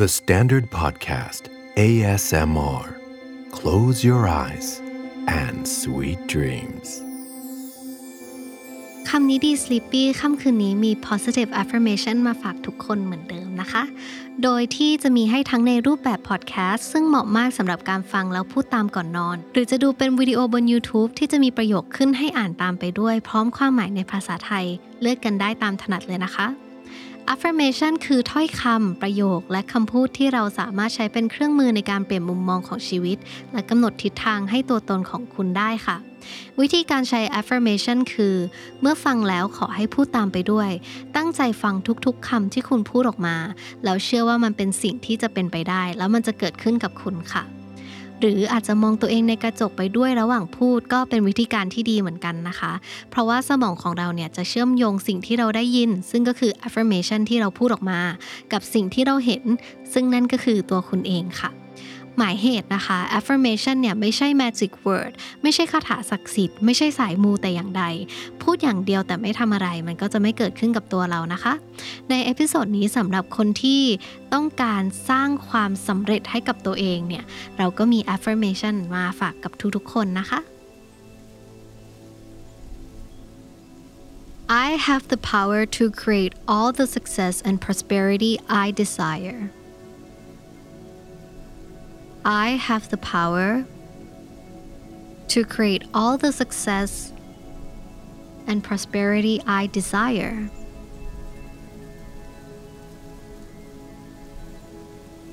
The Standard Podcast ASMR Close your eyes and sweet dreams คำนี้ดี Sleepy ค่ำคืนนี้มี positive affirmation มาฝากทุกคนเหมือนเดิมนะคะ โดยที่จะมีให้ทั้งในรูปแบบ podcast ซึ่งเหมาะมากสำหรับการฟังแล้วพูดตามก่อนนอน หรือจะดูเป็นวิดีโอบน YouTube ที่จะมีประโยคขึ้นให้อ่านตามไปด้วย พร้อมความหมายในภาษาไทย เลือกกันได้ตามถนัดเลยนะคะ affirmation คือถ้อยคำประโยค และคำพูดที่เราสามารถใช้เป็นเครื่องมือในการเปลี่ยนมุมมองของชีวิต และกำหนดทิศทางให้ตัวตนของคุณได้ค่ะ วิธีการใช้ affirmation คือ เมื่อฟังแล้วขอให้พูดตามไปด้วย ตั้งใจฟังทุกๆคำที่คุณพูดออกมา แล้วเชื่อว่ามันเป็นสิ่งที่จะเป็นไปได้ แล้วมันจะเกิดขึ้นกับคุณค่ะ หรืออาจจะมองตัวเองในกระจกไปด้วยระหว่างพูดก็เป็นวิธีการที่ดีเหมือนกันนะคะ เพราะว่าสมองของเราเนี่ยจะเชื่อมโยงสิ่งที่เราได้ยิน ซึ่งก็คือ affirmation ที่เราพูดออกมา กับสิ่งที่เราเห็น ซึ่งนั่นก็คือตัวคุณเองค่ะ หมายเหตุนะคะ affirmation เนี่ยไม่ใช่ magic word ไม่ใช่คาถาศักดิ์สิทธิ์ไม่ใช่สายมูแต่อย่างใด พูดอย่างเดียวแต่ไม่ทำอะไรมันก็จะไม่เกิดขึ้นกับตัวเรานะคะ ในเอพิโซดนี้สำหรับคนที่ต้องการสร้างความสำเร็จให้กับตัวเองเนี่ย เราก็มี affirmation มาฝากกับทุกๆคนนะคะ I have the power to create all the success and prosperity I desire. I have the power to create all the success and prosperity I desire.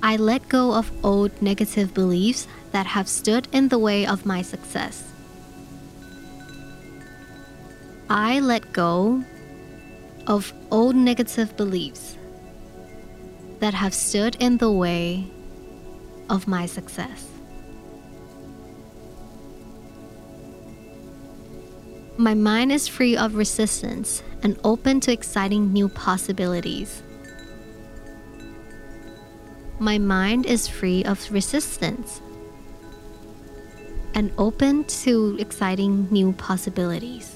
I let go of old negative beliefs that have stood in the way of my success. I let go of old negative beliefs that have stood in the way of my success. My mind is free of resistance and open to exciting new possibilities. My mind is free of resistance and open to exciting new possibilities.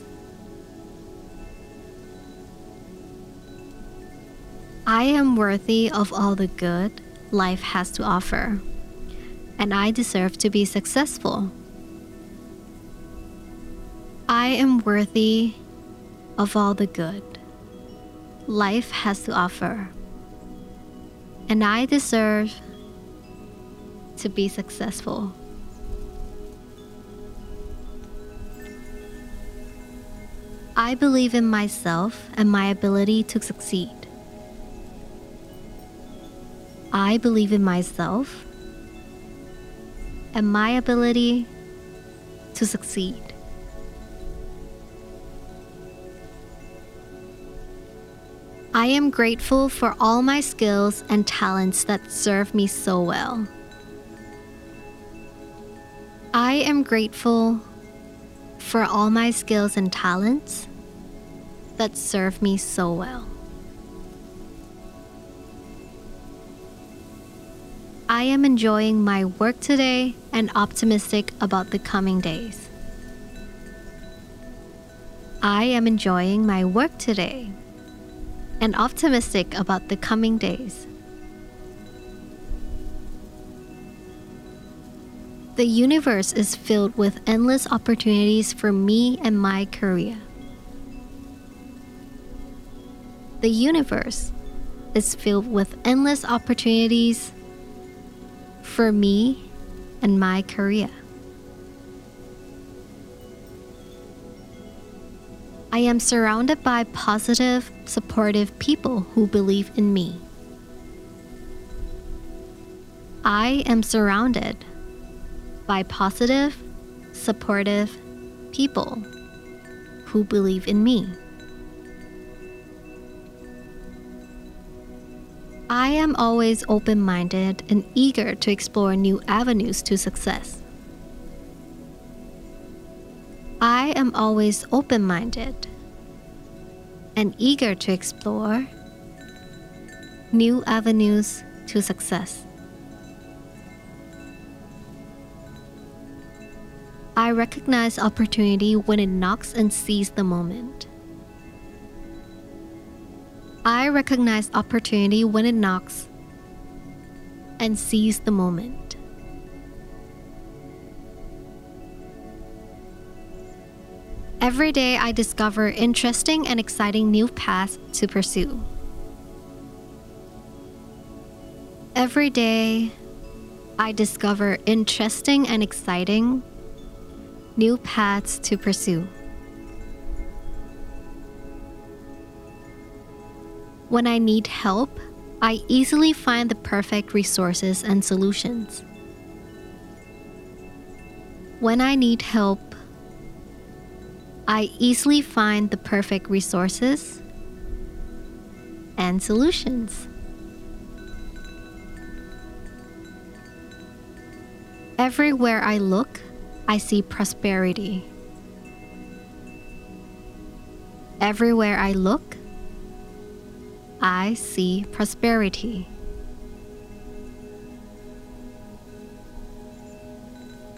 I am worthy of all the good life has to offer, and I deserve to be successful. I am worthy of all the good life has to offer, and I deserve to be successful. I believe in myself and my ability to succeed. I believe in myself and my ability to succeed. I am grateful for all my skills and talents that serve me so well. I am grateful for all my skills and talents that serve me so well. I am enjoying my work today and optimistic about the coming days. I am enjoying my work today and optimistic about the coming days. The universe is filled with endless opportunities for me and my career. The universe is filled with endless opportunities for me and my career. I am surrounded by positive, supportive people who believe in me. I am surrounded by positive, supportive people who believe in me. I am always open minded and eager to explore new avenues to success. I am always open minded and eager to explore new avenues to success. I recognize opportunity when it knocks and seize the moment. I recognize opportunity when it knocks and seize the moment. Every day, I discover interesting and exciting new paths to pursue. Every day, I discover interesting and exciting new paths to pursue. When I need help, I easily find the perfect resources and solutions. When I need help, I easily find the perfect resources and solutions. Everywhere I look, I see prosperity. Everywhere I look, I see prosperity.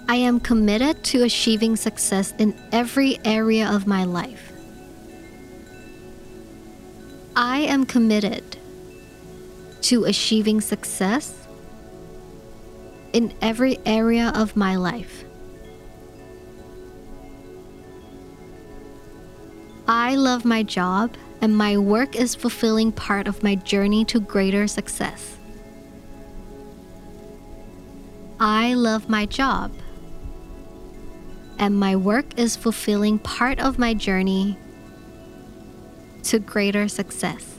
I am committed to achieving success in every area of my life. I am committed to achieving success in every area of my life. I love my job and my work is fulfilling part of my journey to greater success. I love my job and my work is fulfilling part of my journey to greater success.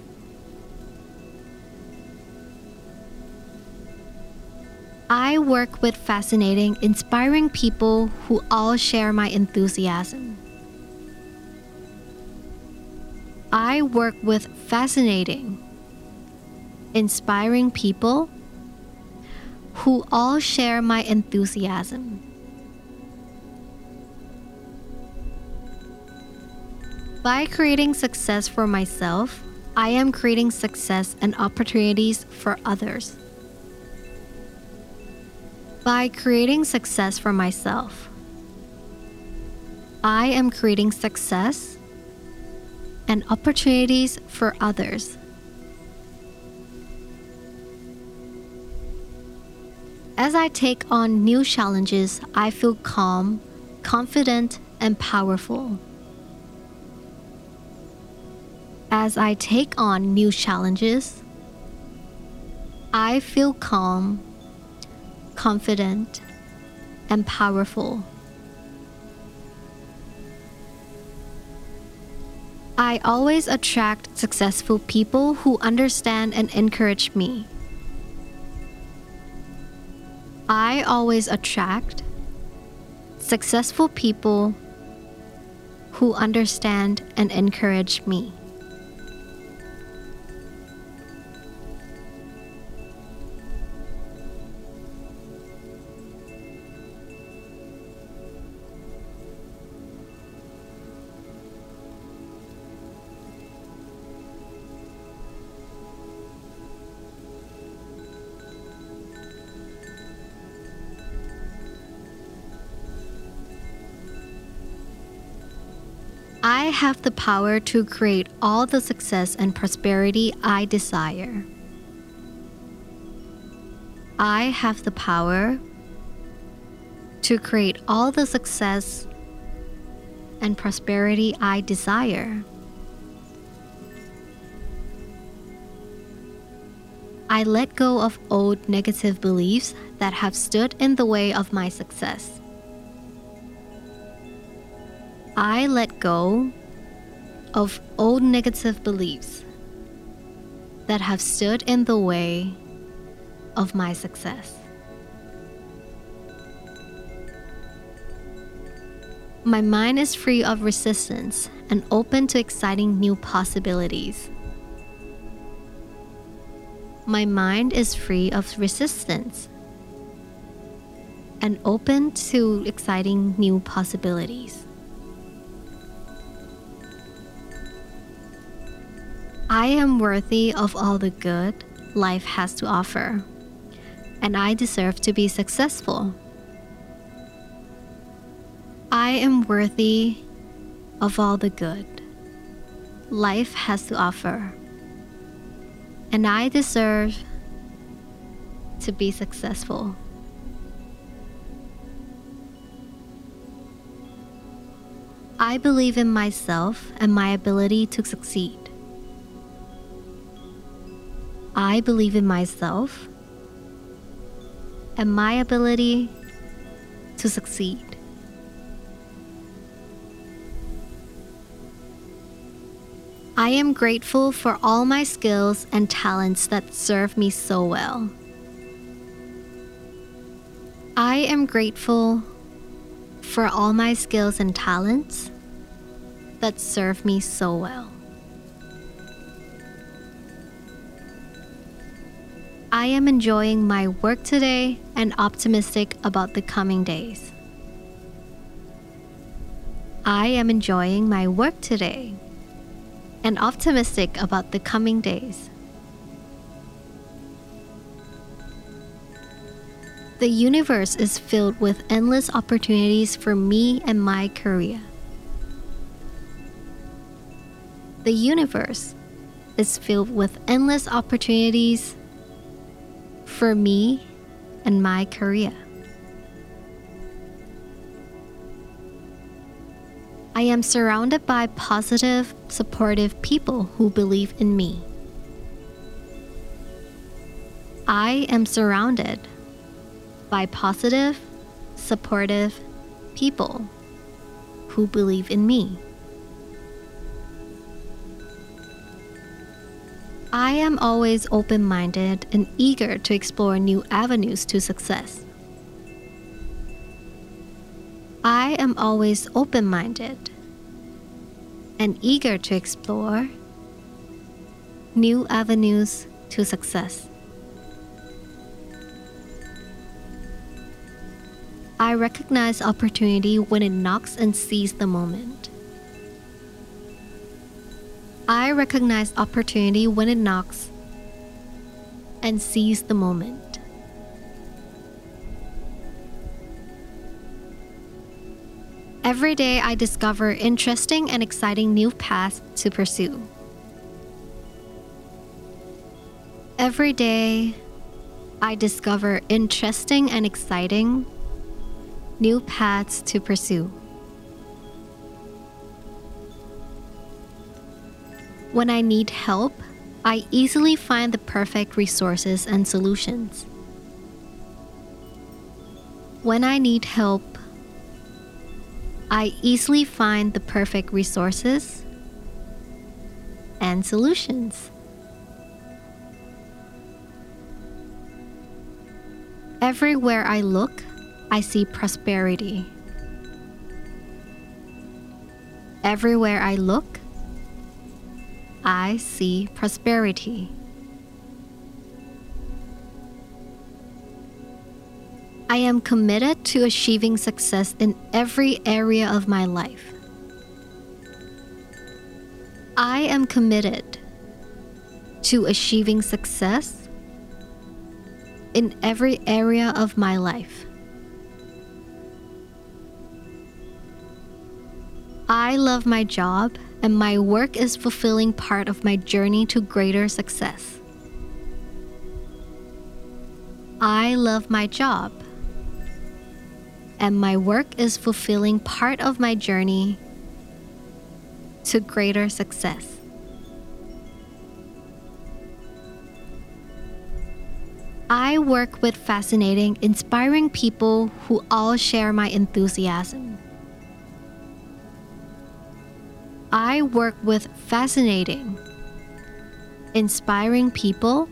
I work with fascinating, inspiring people who all share my enthusiasm. I work with fascinating, inspiring people who all share my enthusiasm. By creating success for myself, I am creating success and opportunities for others. By creating success for myself, I am creating success and opportunities for others. As I take on new challenges, I feel calm, confident, and powerful. As I take on new challenges, I feel calm, confident, and powerful. I always attract successful people who understand and encourage me. I always attract successful people who understand and encourage me. I have the power to create all the success and prosperity I desire. I have the power to create all the success and prosperity I desire. I let go of old negative beliefs that have stood in the way of my success. I let go of old negative beliefs that have stood in the way of my success. My mind is free of resistance and open to exciting new possibilities. My mind is free of resistance and open to exciting new possibilities. I am worthy of all the good life has to offer, and I deserve to be successful. I am worthy of all the good life has to offer, and I deserve to be successful. I believe in myself and my ability to succeed. I believe in myself and my ability to succeed. I am grateful for all my skills and talents that serve me so well. I am grateful for all my skills and talents that serve me so well. I am enjoying my work today and optimistic about the coming days. I am enjoying my work today and optimistic about the coming days. The universe is filled with endless opportunities for me and my career. The universe is filled with endless opportunities for me and my career. I am surrounded by positive, supportive people who believe in me. I am surrounded by positive, supportive people who believe in me. I am always open minded and eager to explore new avenues to success. I am always open minded and eager to explore new avenues to success. I recognize opportunity when it knocks and seize the moment. I recognize opportunity when it knocks and seize the moment. Every day I discover interesting and exciting new paths to pursue. Every day I discover interesting and exciting new paths to pursue. When I need help, I easily find the perfect resources and solutions. When I need help, I easily find the perfect resources and solutions. Everywhere I look, I see prosperity. Everywhere I look, I see prosperity. I am committed to achieving success in every area of my life. I am committed to achieving success in every area of my life. I love my job, and my work is fulfilling part of my journey to greater success. I love my job and my work is fulfilling part of my journey to greater success. I work with fascinating, inspiring people who all share my enthusiasm. I work with fascinating, inspiring people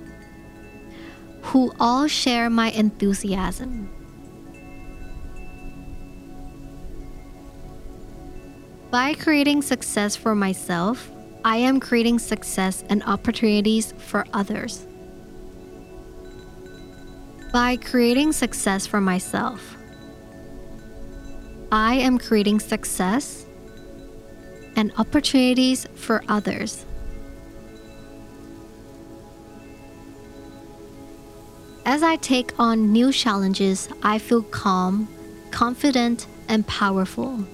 who all share my enthusiasm. By creating success for myself, I am creating success and opportunities for others. By creating success for myself, I am creating success and opportunities for others. As I take on new challenges, I feel calm, confident, and powerful.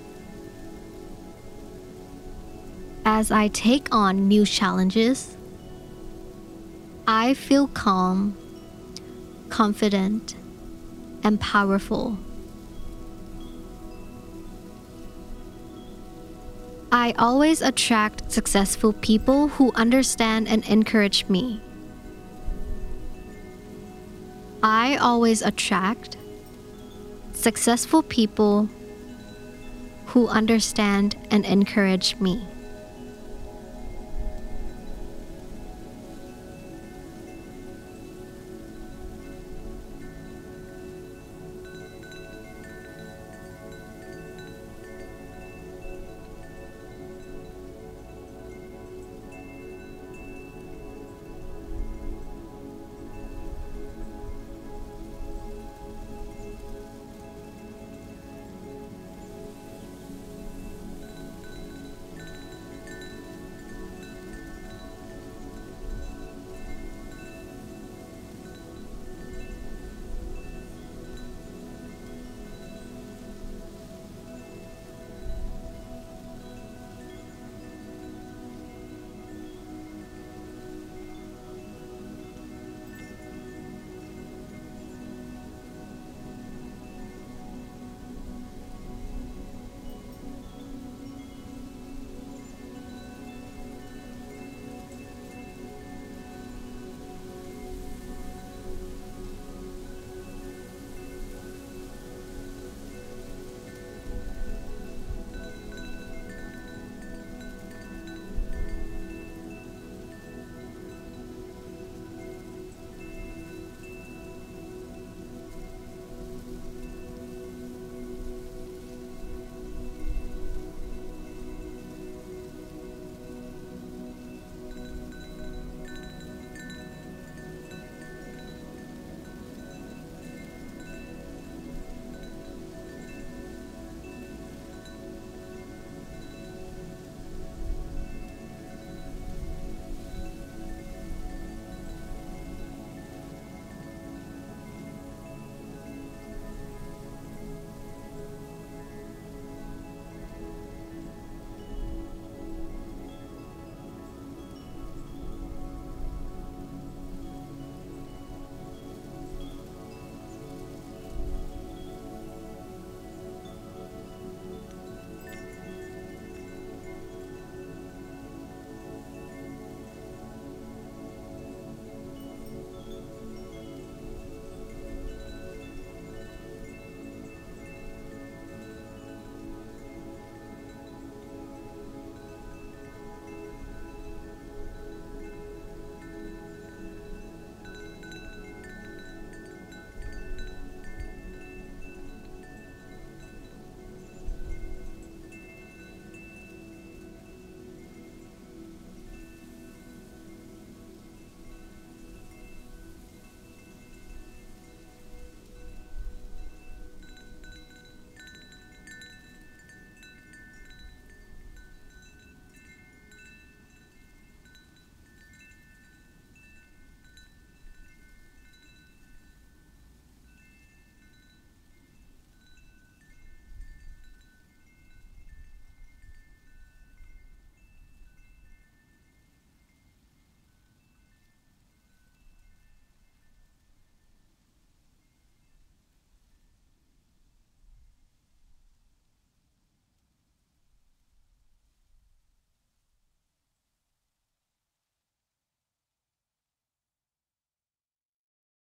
As I take on new challenges, I feel calm, confident and powerful. I always attract successful people who understand and encourage me. I always attract successful people who understand and encourage me.